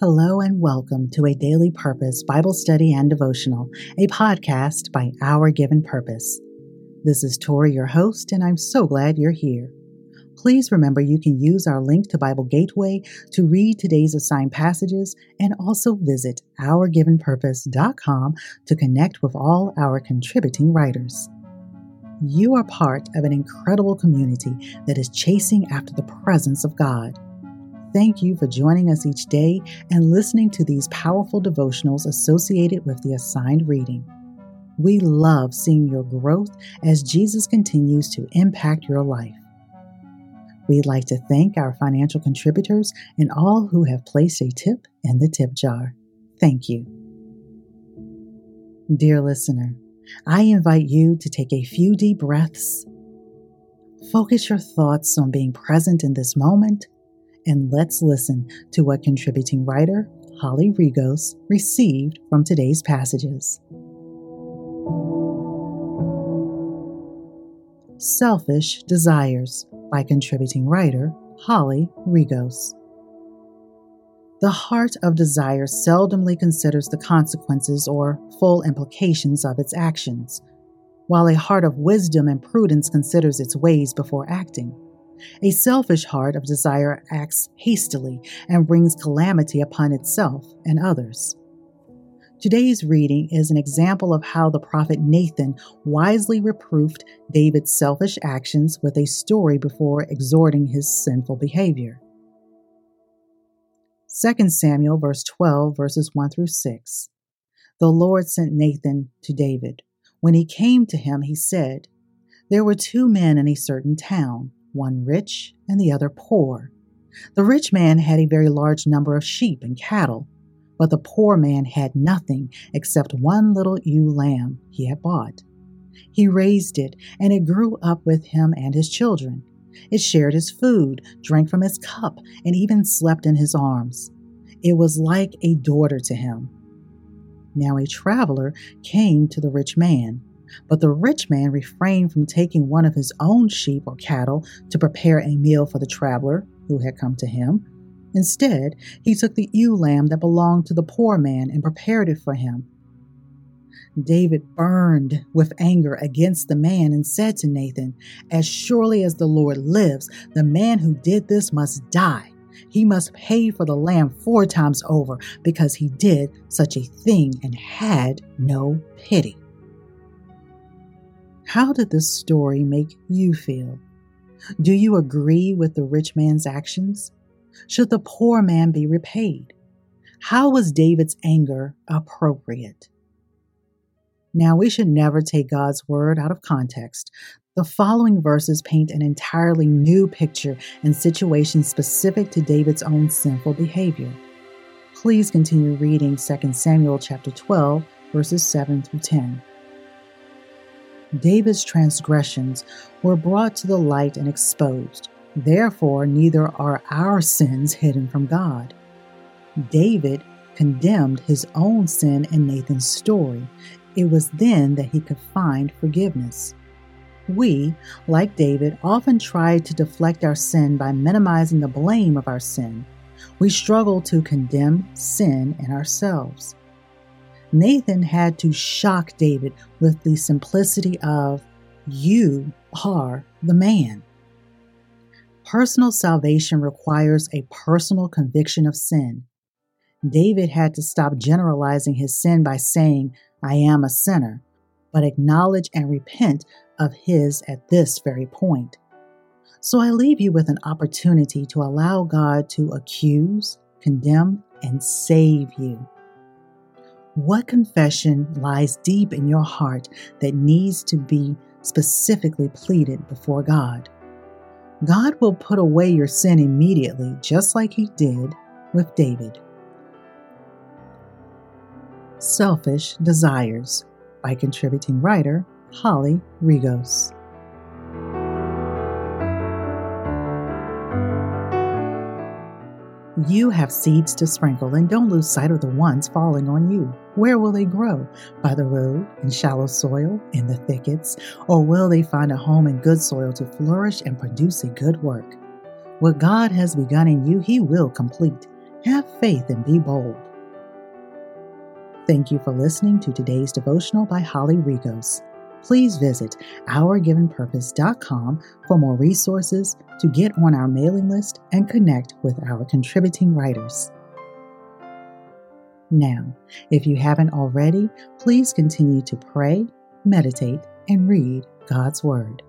Hello and welcome to a Daily Purpose Bible Study and Devotional, a podcast by Our Given Purpose. This is Tori, your host, and I'm so glad you're here. Please remember you can use our link to Bible Gateway to read today's assigned passages and also visit ourgivenpurpose.com to connect with all our contributing writers. You are part of an incredible community that is chasing after the presence of God. Thank you for joining us each day and listening to these powerful devotionals associated with the assigned reading. We love seeing your growth as Jesus continues to impact your life. We'd like to thank our financial contributors and all who have placed a tip in the tip jar. Thank you. Dear listener, I invite you to take a few deep breaths. Focus your thoughts on being present in this moment and let's listen to what contributing writer Holly Rigos received from today's passages. Selfish Desires by contributing writer Holly Rigos. The heart of desire seldomly considers the consequences or full implications of its actions, while a heart of wisdom and prudence considers its ways before acting. A selfish heart of desire acts hastily and brings calamity upon itself and others. Today's reading is an example of how the prophet Nathan wisely reproved David's selfish actions with a story before exhorting his sinful behavior. 2 Samuel verse 12 verses 1 through 6. The Lord sent Nathan to David. When he came to him, he said, There were two men in a certain town one rich and the other poor. The rich man had a very large number of sheep and cattle, but the poor man had nothing except one little ewe lamb he had bought. He raised it, and it grew up with him and his children. It shared his food, drank from his cup, and even slept in his arms. It was like a daughter to him. Now a traveler came to the rich man but the rich man refrained from taking one of his own sheep or cattle to prepare a meal for the traveler who had come to him. Instead, he took the ewe lamb that belonged to the poor man and prepared it for him. David burned with anger against the man and said to Nathan, As surely as the Lord lives, the man who did this must die. He must pay for the lamb four times over because he did such a thing and had no pity. How did this story make you feel? Do you agree with the rich man's actions? Should the poor man be repaid? How was David's anger appropriate? Now, we should never take God's word out of context. The following verses paint an entirely new picture and situation specific to David's own sinful behavior. Please continue reading 2 Samuel chapter 12, verses 7 through 10. David's transgressions were brought to the light and exposed. Therefore, neither are our sins hidden from God. David condemned his own sin in Nathan's story. It was then that he could find forgiveness. We, like David, often try to deflect our sin by minimizing the blame of our sin. We struggle to condemn sin in ourselves. Nathan had to shock David with the simplicity of, You are the man. Personal salvation requires a personal conviction of sin. David had to stop generalizing his sin by saying, I am a sinner, but acknowledge and repent of his at this very point. So I leave you with an opportunity to allow God to accuse, condemn, and save you. What confession lies deep in your heart that needs to be specifically pleaded before God? God will put away your sin immediately, just like He did with David. Selfish Desires by contributing writer Holly Rigos. You have seeds to sprinkle, and don't lose sight of the ones falling on you. Where will they grow? By the road, in shallow soil, in the thickets, or will they find a home in good soil to flourish and produce a good work? What God has begun in you, He will complete. Have faith and be bold. Thank you for listening to today's devotional by Holly Rigos. Please visit ourgivenpurpose.com for more resources to get on our mailing list and connect with our contributing writers. Now, if you haven't already, please continue to pray, meditate, and read God's Word.